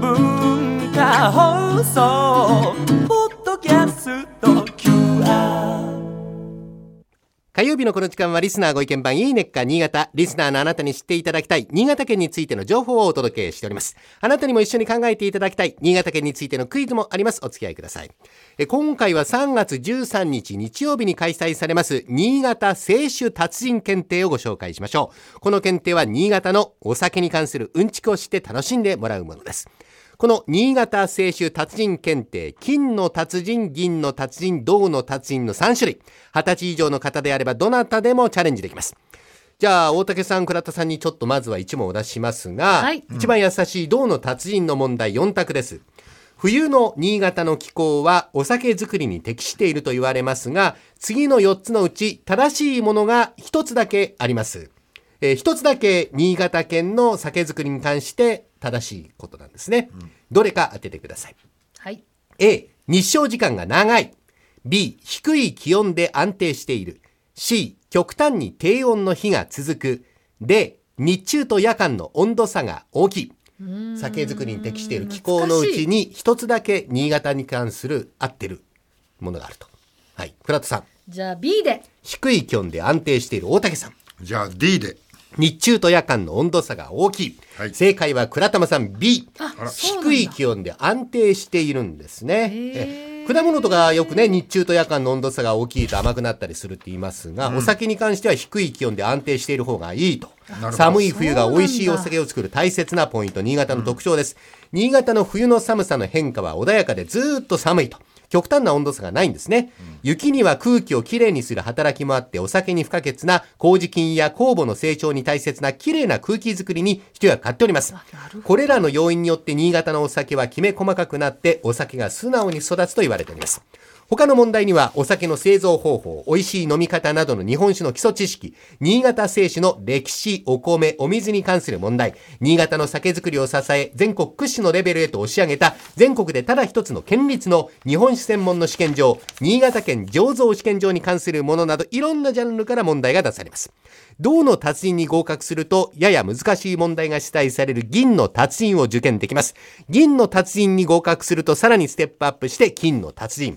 文化放送。火曜日のこの時間はリスナーご意見番いいねっか新潟。リスナーのあなたに知っていただきたい新潟県についての情報をお届けしております。あなたにも一緒に考えていただきたい新潟県についてのクイズもあります。お付き合いください。え今回は3月13日日曜日に開催されます新潟清酒達人検定をご紹介しましょう。この検定は新潟のお酒に関するうんちくを知って楽しんでもらうものです。この新潟清酒達人検定、金の達人、銀の達人、銅の達人の3種類。20歳以上の方であればどなたでもチャレンジできます。じゃあ、大竹さん、倉田さんにちょっとまずは1問を出しますが、はい一番優しい銅の達人の問題4択です。冬の新潟の気候はお酒作りに適していると言われますが、次の4つのうち正しいものが1つだけあります。えー一つだけ新潟県の酒造りに関して正しいことなんですね。どれか当ててください。はい。A、日照時間が長い。B、低い気温で安定している。C、極端に低温の日が続く。D、日中と夜間の温度差が大きい。酒造りに適している気候のうちに一つだけ新潟に関する合ってるものがあると。はい。倉田さん。じゃあ B で。低い気温で安定している大竹さん。じゃあ D で。日中と夜間の温度差が大きい。はい正解は倉玉さん B。低い気温で安定しているんですね。果物とかよくね、日中と夜間の温度差が大きいと甘くなったりするって言いますが、お酒に関しては低い気温で安定している方がいいと。ど寒い冬が美味しいお酒を作る大切なポイント、新潟の特徴です。新潟の冬の寒さの変化は穏やかでずーっと寒いと。極端な温度差がないんですね。雪には空気をきれいにする働きもあって、お酒に不可欠な麹菌や酵母の成長に大切なきれいな空気作りに一役買っております。これらの要因によって新潟のお酒はきめ細かくなって、お酒が素直に育つと言われております。他の問題にはお酒の製造方法、美味しい飲み方などの日本酒の基礎知識、新潟製酒の歴史、お米、お水に関する問題、新潟の酒造りを支え、全国屈指のレベルへと押し上げた、全国でただ一つの県立の日本酒専門の試験場、新潟県醸造試験場に関するものなど、いろんなジャンルから問題が出されます。銅の達人に合格すると、やや難しい問題が出題される銀の達人を受験できます。銀の達人に合格すると、さらにステップアップして金の達人。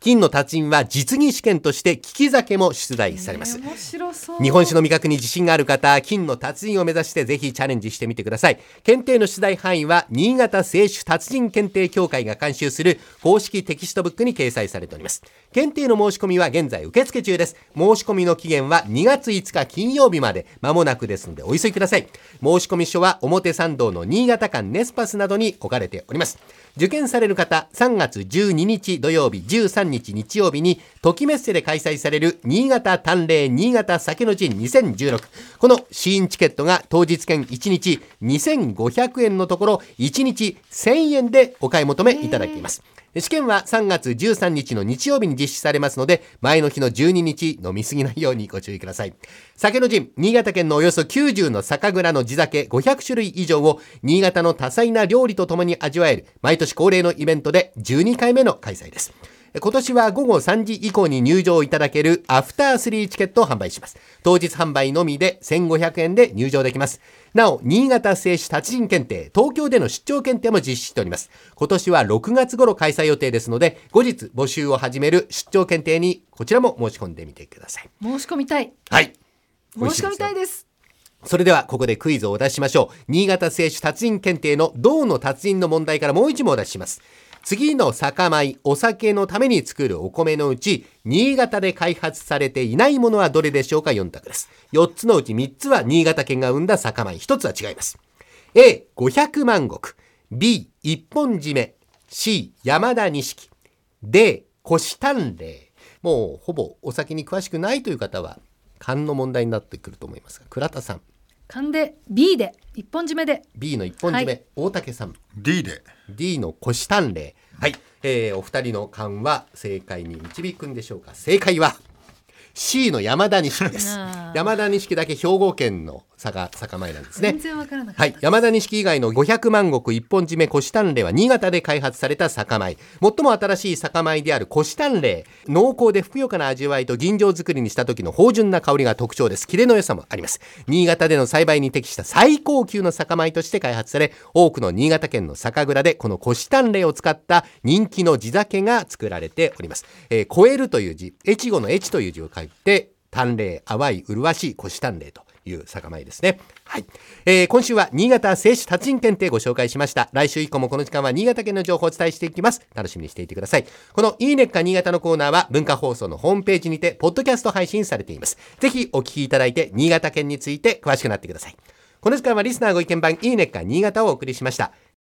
金の達人は実技試験として利き酒も出題されます。面白そう。日本酒の味覚に自信がある方、金の達人を目指してぜひチャレンジしてみてください。検定の出題範囲は、新潟清酒達人検定協会が監修する公式テキストブックに掲載されております。検定の申し込みは現在受付中です。申し込みの期限は2月5日金曜日まで間もなくですのでお急ぎください。申し込み書は表参道の新潟館ネスパスなどに置かれております。受験される方、3月12日土曜日、13日日曜日に、ときメッセで開催される新潟淡麗新潟酒の陣2016。この試飲チケットが当日券1日2500円のところ、1日1000円でお買い求めいただけます。試験は3月13日の日曜日に実施されますので、前の日の12日飲みすぎないようにご注意ください。酒の陣、新潟県のおよそ90の酒蔵の地酒500種類以上を新潟の多彩な料理とともに味わえる毎年恒例のイベントで12回目の開催です。今年は午後3時以降に入場いただけるアフタースリーチケットを販売します。当日販売のみで1500円で入場できます。なお、新潟製酒達人検定、東京での出張検定も実施しております。今年は6月頃開催予定ですので、後日募集を始める出張検定にこちらも申し込んでみてください。申し込みたい。はい。申し込みたいです。それではここでクイズをお出ししましょう。新潟製酒達人検定の銅の達人の問題からもう一問お出しします。次の酒米、お酒のために作るお米のうち、新潟で開発されていないものはどれでしょうか ?4 択です。4つのうち3つは新潟県が生んだ酒米、1つは違います。A、500万石。B、一本締め。C、山田錦。D、虎視眈麗。もうほぼお酒に詳しくないという方は、勘の問題になってくると思いますが、倉田さん。勘で B で一本締めで。B の一本締め、はい。大竹さん。D で。D の虎視眈麗はい、えー、お二人の勘は正解に導くんでしょうか？正解は C の山田錦です。あー。山田錦だけ兵庫県の酒酒米なんですね。全然わからなかった。はい、山田錦以外の500万石一本締め古丹冷は新潟で開発された酒米。最も新しい酒米である古丹冷濃厚でふくよかな味わいと吟醸作りにした時の芳醇な香りが特徴です。キレの良さもあります。新潟での栽培に適した最高級の酒米として開発され多くの新潟県の酒蔵でこの古丹冷を使った人気の地酒が作られております、えー、超えるという字越後の越という字を書いて淡麗淡い麗しい古丹冷という酒米ですね。はい。えー今週は新潟青春達人検定ご紹介しました。来週以降もこの時間は新潟県の情報をお伝えしていきます。楽しみにしていてください。このいいねっか新潟のコーナーは文化放送のホームページにて、ポッドキャスト配信されています。ぜひお聞きいただいて、新潟県について詳しくなってください。この時間はリスナーご意見番いいねっか新潟をお送りしました。